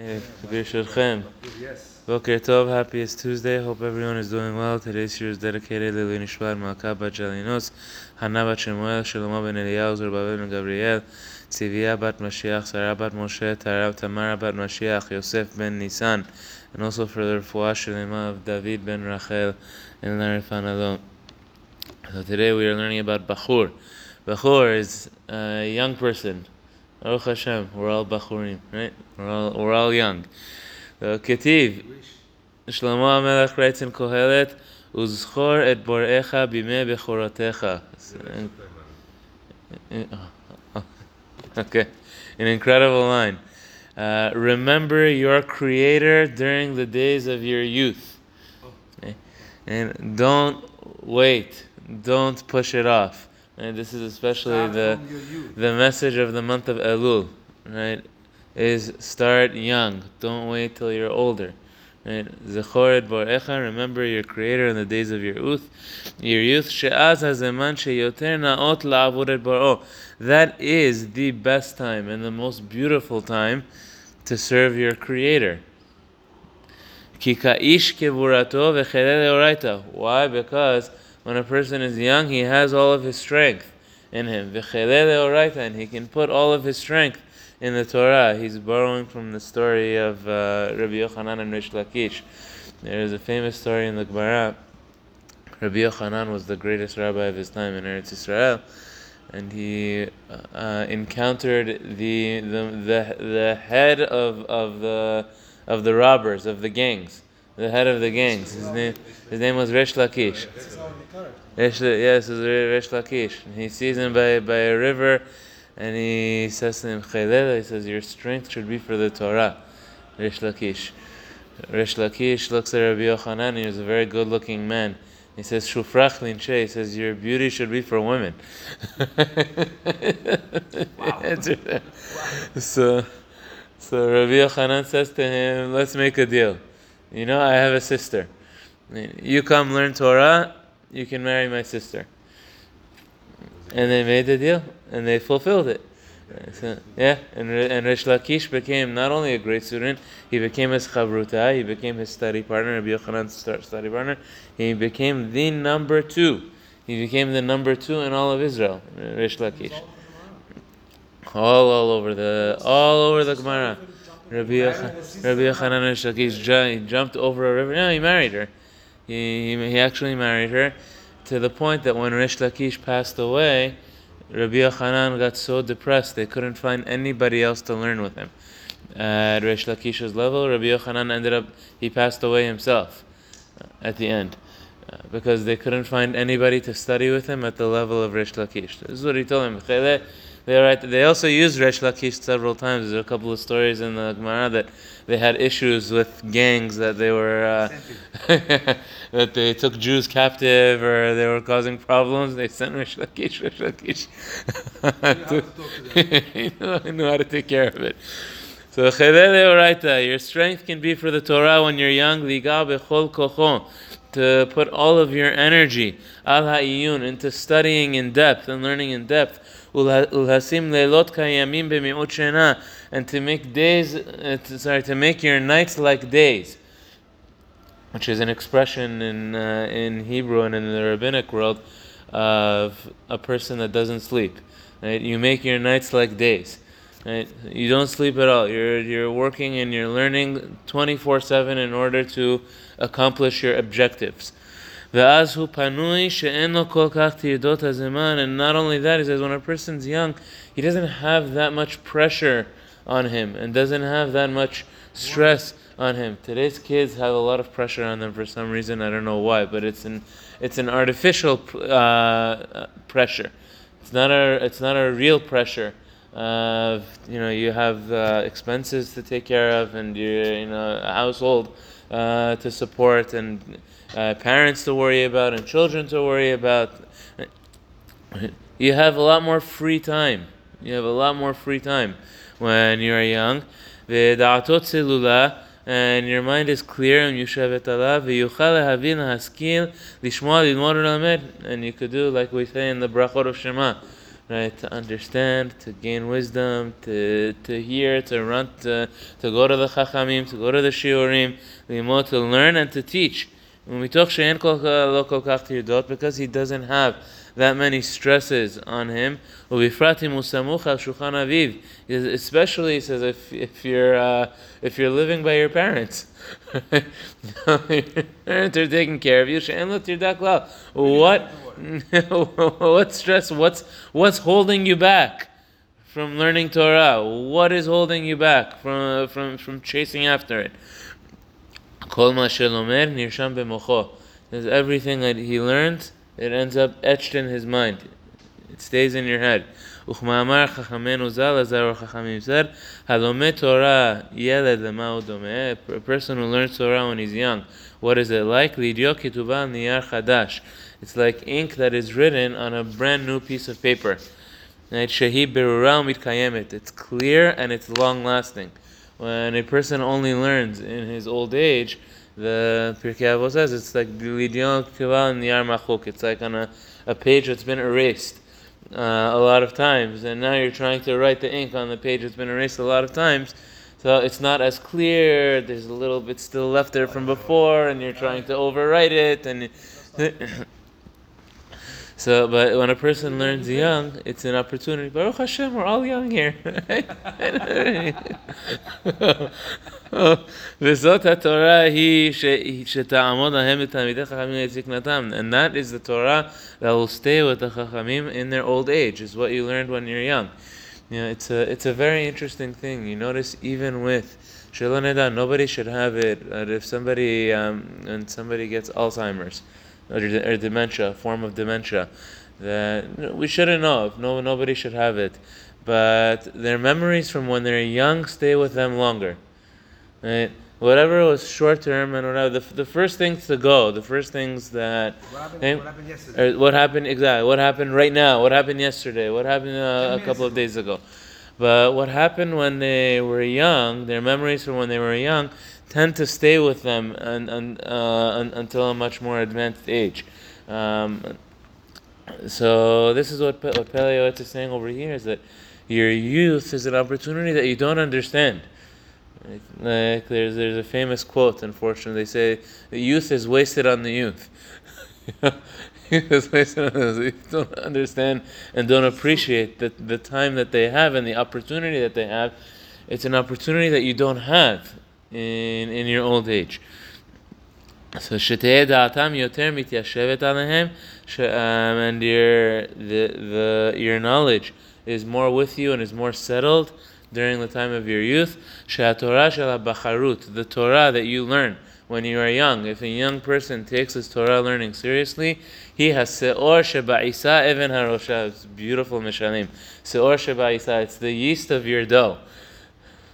Hey, Birshurchem. Yes. Boker Tov, happy it's Tuesday. Hope everyone is doing well. Today's year is dedicated to Leilui Nishmat Malka Bat Jalinos, Hannah Bat Shemuel, Shlomo Ben Eliyahu, Zerubbabel Ben Gabriel, Tzivia Bat Mashiach, Sarah Bat Moshe, Tara- Tamara Bat Mashiach, Yosef Ben Nisan, and also for the Refuah Shalema of David Ben Rachel and Larifan Alon. So today we are learning about Bachur. Bachur is a young person. Baruch Hashem, we're all Bachurim, right? We're all, we're all young. Uh, Ketiv, Shlomo HaMelech writes in Kohelet, Uzchor et borecha bimei bechorotecha. Okay, an incredible line. Uh, remember your Creator during the days of your youth. Okay? And don't wait. Don't push it off. And this is especially the from your youth. the message of the month of Elul, right, is start young. Don't wait till you're older. Right? Zechor et borecha, remember your Creator in the days of your youth. Your youth, she'az hazeman sheyoter na'ot la'avud et baro. That is the best time and the most beautiful time to serve your Creator. Ki ka'ish kevurato v'chere. Why? Because when a person is young, he has all of his strength in him. And he can put all of his strength in the Torah. He's borrowing from the story of uh, Rabbi Yochanan and Resh Lakish. There is a famous story in the Gemara. Rabbi Yochanan was the greatest rabbi of his time in Eretz Israel, and he uh, encountered the, the the the head of of the of the robbers of the gangs, the head of the gangs. His name his name was Resh Lakish. This is how we cut it. Resh, yes, it's Resh Lakish. And he sees him by, by a river, and he says to him, "Chelele," He says, "Your strength should be for the Torah." Resh Lakish. Resh Lakish looks at Rabbi Yochanan, he was a very good-looking man. He says, "Shufrach linche." He says, "Your beauty should be for women." wow. So, so Rabbi Yochanan says to him, "Let's make a deal. You know, I have a sister. You come learn Torah, you can marry my sister." And they made the deal, and they fulfilled it. So, yeah, and and Resh Lakish became not only a great student, he became his chavruta, he became his study partner, Rabbi Yochanan's study partner. He became the number two. He became the number two in all of Israel, Resh Lakish. All, all over the, all over the Gemara. Rabbi, Yocha- Rabbi Yochanan he jumped over a river. No, he married her. He, he, he actually married her to the point that when Resh Lakish passed away, Rabbi Yochanan got so depressed they couldn't find anybody else to learn with him. At Resh Lakish's level, Rabbi Yochanan ended up, he passed away himself uh, at the end. Uh, because they couldn't find anybody to study with him at the level of Resh Lakish. This is what he told him. They, they, also used Resh Lakish several times. There's a couple of stories in the Gemara that they had issues with gangs that they were uh, that they took Jews captive or they were causing problems. They sent Resh Lakish. Resh Lakish to talk to he knew, he knew how to take care of it. So your strength can be for the Torah when you're young. Bechol kocho, to put all of your energy al ha'iyun into studying in depth and learning in depth. Kayamim and to make days, uh, sorry, to make your nights like days which is an expression in uh, in Hebrew and in the rabbinic world of a person that doesn't sleep. Right? You make your nights like days. Right? You don't sleep at all. You're you're working and you're learning 24/7 in order to accomplish your objectives. ואז הוא פנוי שאין לו כל כך תעדות הזמן, and not only that, he says when a person's young, he doesn't have that much pressure on him and doesn't have that much stress on him. Today's kids have a lot of pressure on them for some reason. I don't know why, but it's an it's an artificial uh, pressure. It's not a it's not a real pressure. uh, you know, you have uh, expenses to take care of, and you you know a household uh, to support, and uh, parents to worry about, and children to worry about. You have a lot more free time. You have a lot more free time when you're young. And your mind is clear, and you and you could do like we say in the brachot of Shema right? To understand, to gain wisdom, to, to hear, to run, to, to go to the chachamim, to go to the shiurim, to learn and to teach. Because he doesn't have that many stresses on him. Especially, he says, if, if you're uh, if you're living by your parents, your parents are taking care of you. What what stress? What's what's holding you back from learning Torah? What is holding you back from from from chasing after it? Kol ma shelomer nirsham b'mocho. There's everything that he learns, it ends up etched in his mind. It stays in your head. וכמאמר חכמינו ז"ל, הזר חכמים said, הלומד תורה ילד למה הוא דומה? A person who learns Torah when he's young, what is it like? לידיו כתובה על נייר חדש. It's like ink that is written on a brand new piece of paper. Right? שהיא ברורה ומתקיימת. It's clear and it's long lasting. when a person only learns in his old age, the Pirkei Avot says it's like Lidion Kivan Niyar Machuk. It's like on a, a page that's been erased uh, a lot of times, and now you're trying to write the ink on the page that's been erased a lot of times. So it's not as clear. There's a little bit still left there from before, and you're trying to overwrite it, and. so. But when a person learns young, it's an opportunity. Baruch Hashem, we're all young here. וזאת התורה היא שתעמוד להם לתלמידי חכמים לזקנתם. And that is the Torah that will stay with the chachamim in their old age, is what you learned when you're young. You know, it's a, it's a very interesting thing. You notice even with Shalom Neda, nobody should have it. Uh, if somebody, um, when somebody gets Alzheimer's, or, or dementia, a form of dementia, that we shouldn't know of. No, nobody should have it. But their memories from when they're young stay with them longer. Right? Whatever was short term and whatever, the, the first things to go, the first things that. What happened, eh, what happened yesterday? what happened exactly? What happened right now? What happened yesterday? What happened uh, a couple of days ago? But what happened when they were young? Their memories from when they were young tend to stay with them un, un, uh, un, until a much more advanced age. Um, so this is what Pe- what Pele Yoetz is saying over here is that your youth is an opportunity that you don't understand. Like, like there's there's a famous quote. Unfortunately, they say the youth is wasted on the youth. youth is wasted on the youth. You don't understand and don't appreciate the the time that they have and the opportunity that they have. It's an opportunity that you don't have in in your old age. So shetei da'atam yoter mityashevet alehem, um, and your the the your knowledge is more with you and is more settled during the time of your youth. Shatorah shel bacharut, the Torah that you learn when you are young. If a young person takes his Torah learning seriously, he has seor sheba'isa even harosha. It's beautiful mishalim. Seor sheba'isa. It's the yeast of your dough.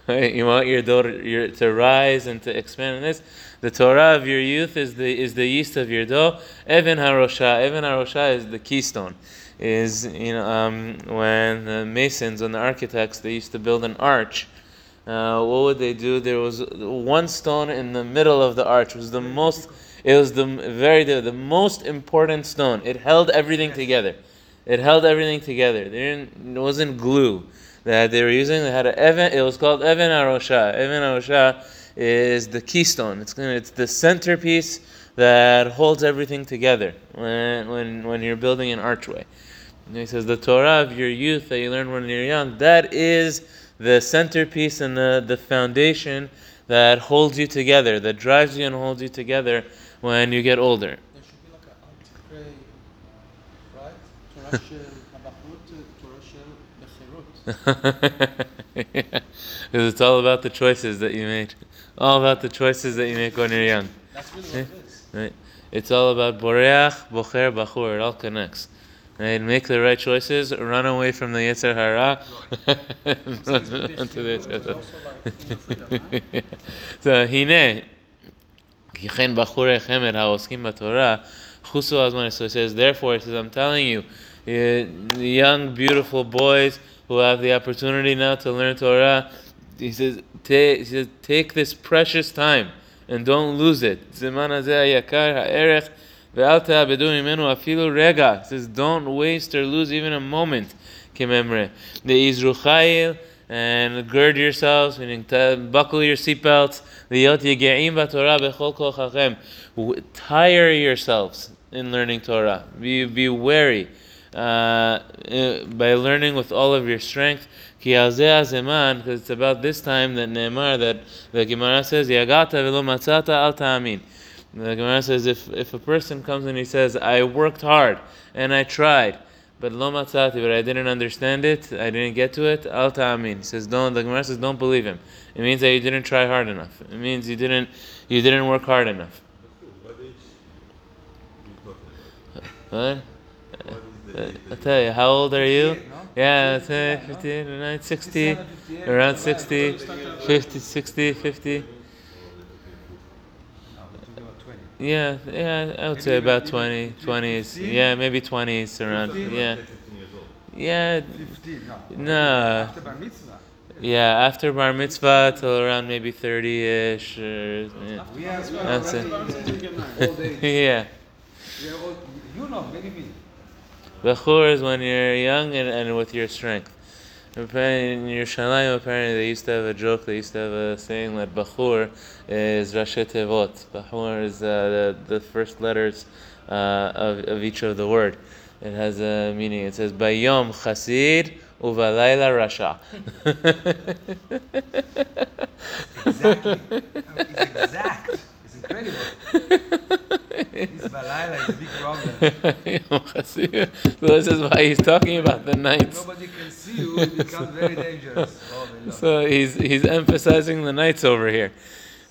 Right? You want your daughter your, to rise and to expand in this. The Torah of your youth is the is the yeast of your dough. Evan Harosha. Evan Harosha is the keystone. Is you know um, when the masons and the architects they used to build an arch. Uh, what would they do? There was one stone in the middle of the arch. It was the most. It was the very the, the most important stone. It held everything together. It held everything together. There it wasn't glue that they were using. They had an Evan. It was called Evan Arosha. Evan Arosha is the keystone. It's it's the centerpiece that holds everything together when when when you're building an archway. And he says the Torah of your youth that you learn when you're young. That is the centerpiece and the, the foundation that holds you together, that drives you and holds you together when you get older. There should be like a Alt-Ray, right? because it's all about the choices that you made. All about the choices that you make when you're young. That's really what eh? it is. Right? It's all about boreach, bocher, bachur. It all connects. Right? Make the right choices. Run away from the yetzer hara. So hine, kichen Bachur chemer haoskim chusu azman. So it says, therefore, it says, I'm telling you young, beautiful boys who have the opportunity now to learn Torah. He says, he says take this precious time and don't lose it. It says, don't waste or lose even a moment. The Izruchayil, and gird yourselves, meaning buckle your seatbelts. Tire yourselves in learning Torah. Be, be wary uh, uh, by learning with all of your strength. Because it's about this time that Ne'emar, that the Gemara says, Yagata v'lo matzata al ta'amin. The Gemara says, if, if a person comes and he says, I worked hard and I tried, but lo matzati, but I didn't understand it, I didn't get to it, al ta'amin. He says, don't, the Gemara says, don't believe him. It means that you didn't try hard enough. It means you didn't, you didn't work hard enough. What you I'll tell you, how old are you? 58, no? Yeah, Fifty- say no? 50, 59, 60, around right. 60, Started- 50, 60, 50. No, we're talking about 20. Yeah, yeah, I would say about even 20, 20s. Yeah, maybe 20s around. Yeah, 15 yeah, no. Yeah, after bar mitzvah till around maybe 30 ish. Yeah. That's age. yeah. You know, maybe me. Bechur is when you're young and, and with your strength. Apparently, in Yerushalayim, apparently they used to have a joke. They used to have a saying that Bachur is Rashi Tevot. Bachur is uh, the, the first letters uh, of, of each of the word. It has a meaning. It says Bayom Chasid Uvalayla Rasha. Exactly. It's exact. It's incredible. This Balayla is a big problem. Yom Chasid. so this is why he's talking about the nights. Nobody can see you, it becomes very dangerous. Oh, my Lord. So he's he's emphasizing the nights over here.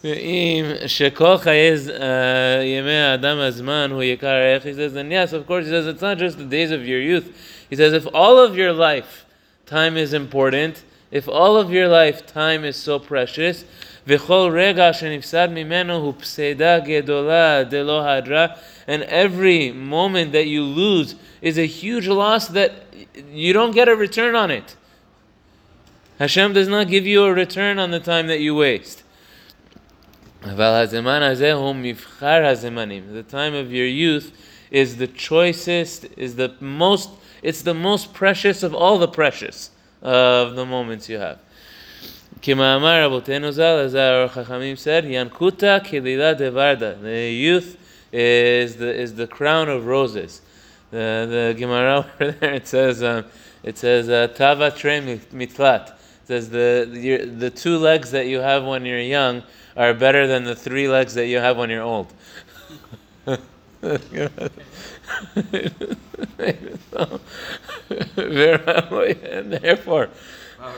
אם שכל חיי uh, ימי האדם הזמן הוא יקר ערך, he says, then yes, of course, he says, it's not just the days of your youth. He says, if all of your life, time is important, if all of your life, time is so precious, V'chol rega shenifsad mimeno hu pseda gedola delo hadra. And every moment that you lose is a huge loss that you don't get a return on it. Hashem does not give you a return on the time that you waste. The time of your youth is the choicest, is the most, it's the most precious of all the precious of the moments you have. Kimamar Rabotenu Zal, as our Chachamim said, Yankuta Kilila Devarda. The youth is the is the crown of roses. The, the Gemara over there it says um, it says uh, Tava Tre Mitlat. It says the, the the two legs that you have when you're young are better than the three legs that you have when you're old. therefore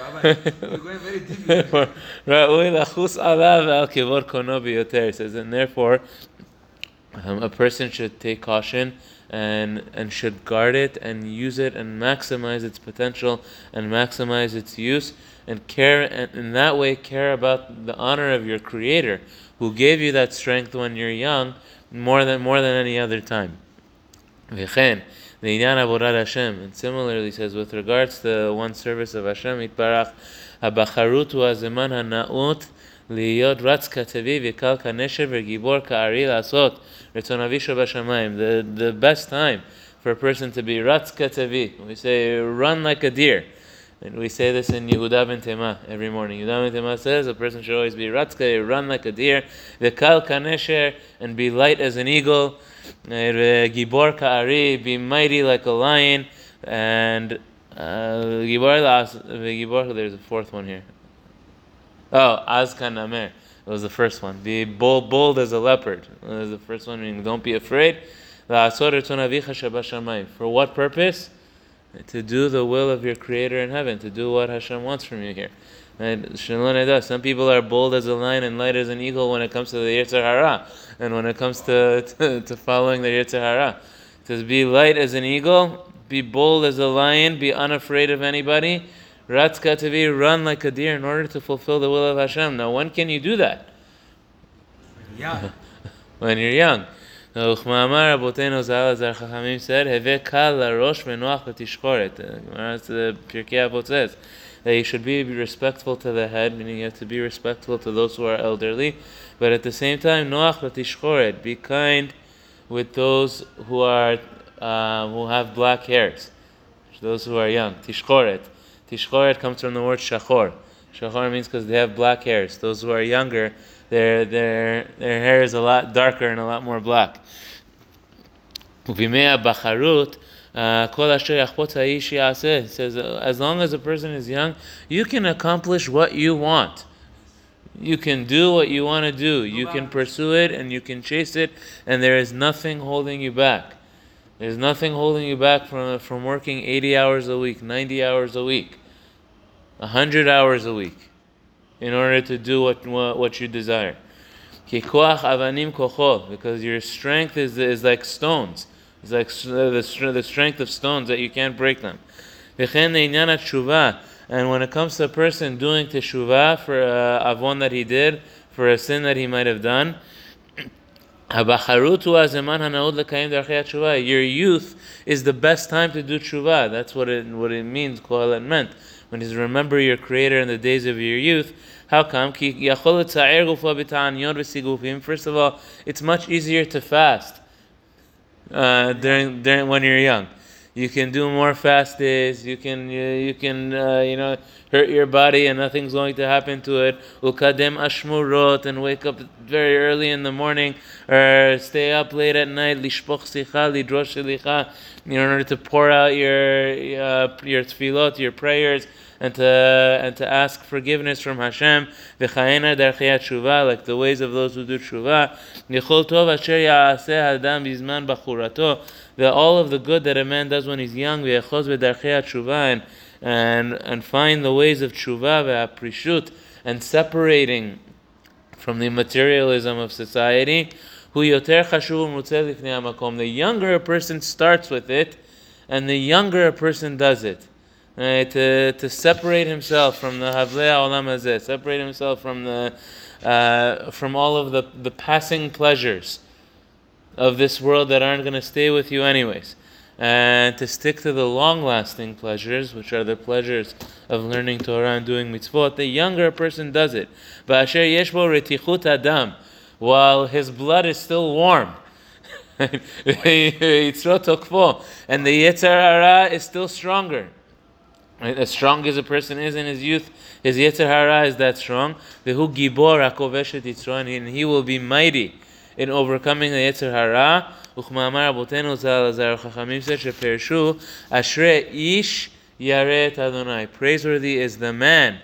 says, and therefore, um, a person should take caution and and should guard it and use it and maximize its potential and maximize its use and care and in that way care about the honor of your creator who gave you that strength when you're young more than more than any other time. Hashem. And similarly, says, with regards to one service of Hashem, Itbarach, Habacharut Azeman Hanaut. The, the best time for a person to be ratz katavi. We say run like a deer. And we say this in Yehuda ben Tema every morning. Yehuda ben Tema says a person should always be ratzke, run like a deer, v'kal kanesher, and be light as an eagle gibor ka'ari, be mighty like a lion, and uh, gibor gibor. There's a fourth one here. Oh, azkan amer. It was the first one. Be bold, bold as a leopard. That was the first one. Meaning, don't be afraid. For what purpose? to do the will of your Creator in heaven, to do what Hashem wants from you here. And Shalom Edah, some people are bold as a lion and light as an eagle when it comes to the Yetzer Hara, and when it comes to, to, to following the Yetzer Hara. It says, be light as an eagle, be bold as a lion, be unafraid of anybody. Ratzka to be run like a deer in order to fulfill the will of Hashem. Now, when can you do that? Yeah. when you're young. וכמאמר רבותינו ז"ל הזר חכמים said, הווה קל לראש ונוח לתשחורת. Uh, Gemara, the Pirkei Avot says that you should be, respectful to the head, meaning you have to be respectful to those who are elderly, but at the same time, noach latishchoret, be kind with those who are uh, who have black hairs, those who are young. Tishchored, tishchored comes from the word shachor. Shachor means because they have black hairs. Those who are younger, their their their hair is a lot darker and a lot more black. Bacharut Says, as long as a person is young, you can accomplish what you want. You can do what you want to do. You oh, can pursue it and you can chase it, and there is nothing holding you back. There's nothing holding you back from, from working 80 hours a week, 90 hours a week, 100 hours a week in order to do what, what you desire. Because your strength is, is like stones. It's like uh, the, the strength of stones that you can't break them. And when it comes to a person doing teshuvah for uh, avon that he did, for a sin that he might have done, your youth is the best time to do teshuvah. That's what it what it means. Kohelet meant when he's remember your Creator in the days of your youth. How come? First of all, it's much easier to fast uh, during, during when you're young. You can do more fast days. You can you, you can uh, you know hurt your body and nothing's going to happen to it. Ukadem ashmurot and wake up very early in the morning or stay up late at night. Lishpoch sicha lidrosh in order to pour out your uh, your tefillot, your prayers. And to and to ask forgiveness from Hashem, v'chayena tshuva, like the ways of those who do tshuva. Yechol tov asher ya'aseh bizman bachurato, that all of the good that a man does when he's young, tshuva, and and and find the ways of tshuva v'aprishut, and separating from the materialism of society. The younger a person starts with it, and the younger a person does it. Right, to, to separate himself from the havlei olam hazeh, separate himself from the uh, from all of the, the passing pleasures of this world that aren't going to stay with you anyways, and to stick to the long-lasting pleasures, which are the pleasures of learning Torah and doing mitzvot. The younger a person does it, Ba'asher yesh bo retichut adam, while his blood is still warm. And the Yetzer Hara is still stronger. Right? As strong as a person is in his youth, his Yetzer Hara is that strong. Vehu gibor hakovesh et Yitzro, and he- and he will be mighty in overcoming the Yetzer Hara. וכמאמר רבותינו ז"ל הזר החכמים said שפרשו אשרי איש ירא את אדוני. Praiseworthy is the man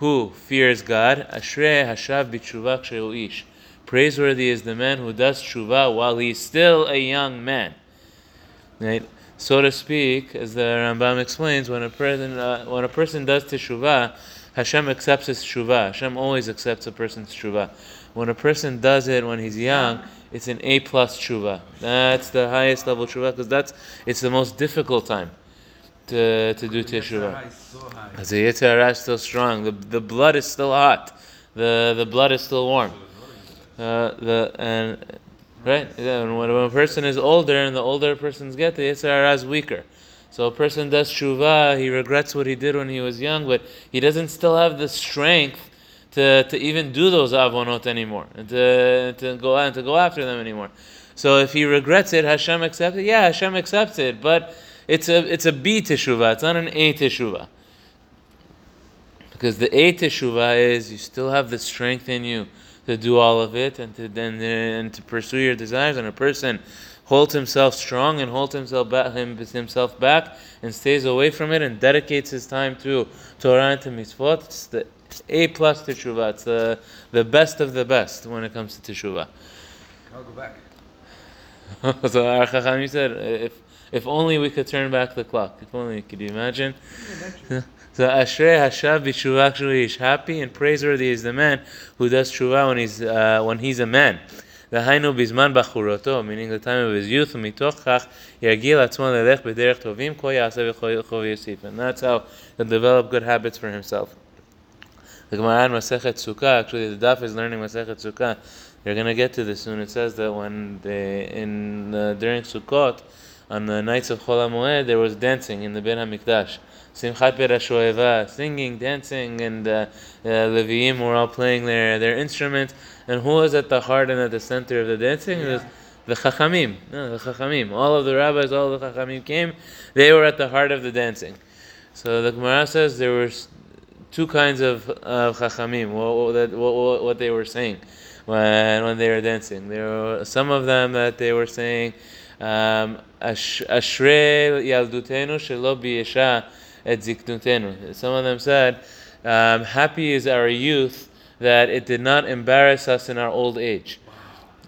who fears God. אשרי השב בתשובה כשהוא איש. Praiseworthy is the man who does tshuva while he's still a young man. Right? So to speak, as the Rambam explains, when a person uh, when a person does teshuvah, Hashem accepts his teshuvah. Hashem always accepts a person's teshuvah. When a person does it when he's young, it's an A plus teshuvah. That's the highest level teshuvah because that's it's the most difficult time to to do teshuvah. As the Yetzer Hara is still strong, the the blood is still hot, the the blood is still warm. Uh, the and right when, a person is older and the older person's get, the Yetzer is weaker. So a person does tshuva, he regrets what he did when he was young, but he doesn't still have the strength to, to even do those avonot anymore and to, to go and to go after them anymore. So if he regrets it, Hashem accepts it. Yeah, Hashem accepts it, but it's a it's a B teshuvah. It's not an A teshuvah. Because the A teshuvah is you still have the strength in you to do all of it and to then and to pursue your desires. And a person holds himself strong and holds himself back, him, himself back and stays away from it and dedicates his time to Torah and to mitzvot. It's the A plus teshuvah. It's the the best of the best when it comes to teshuvah. I'll go back. so our Chachamim said, if if only we could turn back the clock. If only, could you imagine? So Ashrei Hashav b'tshuva kshu ish. Happy and praiseworthy is the man who does tshuva when he's uh, when he's a man. דהיינו בזמן בחורתו, meaning the time of his youth, ומתוך כך ירגיל עצמו ללך בדרך טובים, כה יעשה וכה יוסיף. And that's how he'll develop good habits for himself. The Gemara in Masechet Sukkah, actually the Daf is learning Masechet Sukkah. You're going to get to this soon. It says that when they, in uh, during Sukkot, on the nights of Chol HaMoed, there was dancing in the Bet HaMikdash. Simchat Beit HaShoeva, singing, dancing, and uh, uh, Leviim were all playing their, their instruments. And who was at the heart and at the center of the dancing? It was The Chachamim. No, the Chachamim. All of the rabbis, all of the Chachamim came. They were at the heart of the dancing. So the Gemara says there were two kinds of uh, Chachamim, what, what, what they were saying when, when they were dancing. There were some of them that they were saying, um, "Ash- yaldutenu et. Some of them said, um, Happy is our youth that it did not embarrass us in our old age.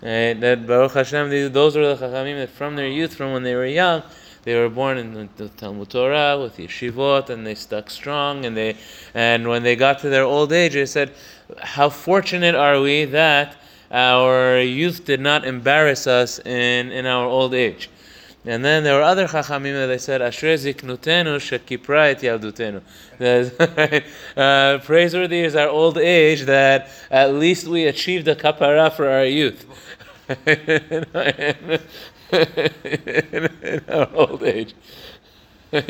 And that Baruch Hashem, those were the Chachamim that from their youth, from when they were young, they were born in the Talmud Torah with yeshivot, and they stuck strong. And they, and when they got to their old age, they said, "How fortunate are we that our youth did not embarrass us in, in our old age." And then there were other chachamim that they said, "Ashrei ziknutenu shekipra et yaldutenu." Uh, praiseworthy is our old age that at least we achieved a kapara for our youth. in our old age. Whoa,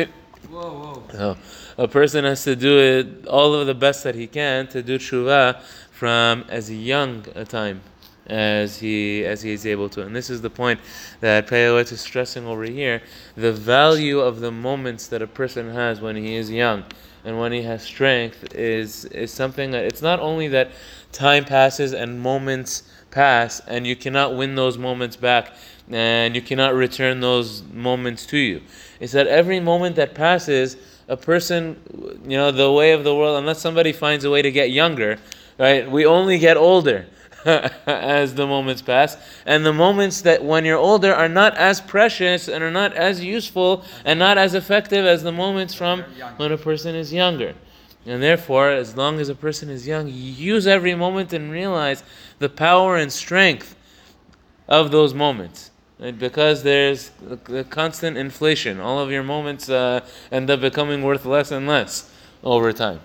whoa. So a person has to do it all of the best that he can to do tshuva from as young a time as he as he is able to. And this is the point that Pele Yoetz is stressing over here: the value of the moments that a person has when he is young and when he has strength is is something that it's not only that time passes and moments pass and you cannot win those moments back and you cannot return those moments to you. It's that every moment that passes, a person, you know, the way of the world, unless somebody finds a way to get younger, right? We only get older as the moments pass. And the moments that when you're older are not as precious and are not as useful and not as effective as the moments from when a person is younger. And therefore, as long as a person is young, use every moment and realize the power and strength of those moments. Right? Because there's a, a constant inflation. All of your moments uh, end up becoming worth less and less over time.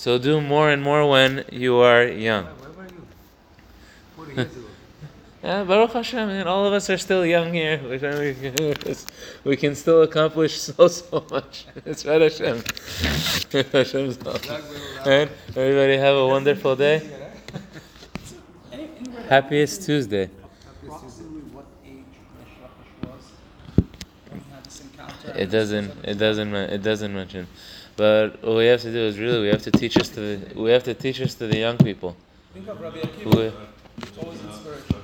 So do more and more when you are young. Where were you? 40 years ago. Yeah, Baruch Hashem, man, all of us are still young here. We can, still accomplish so, so much. It's right, Hashem. Hashem's. Right? Everybody have a wonderful day. Happiest Tuesday. Approximately what age Meshach was had this encounter? It doesn't. It doesn't. It doesn't mention. But what we have to do is really we have to teach us to the we have to teach us to the young people. Think of Rabbi Akiva. We, It's always inspiration.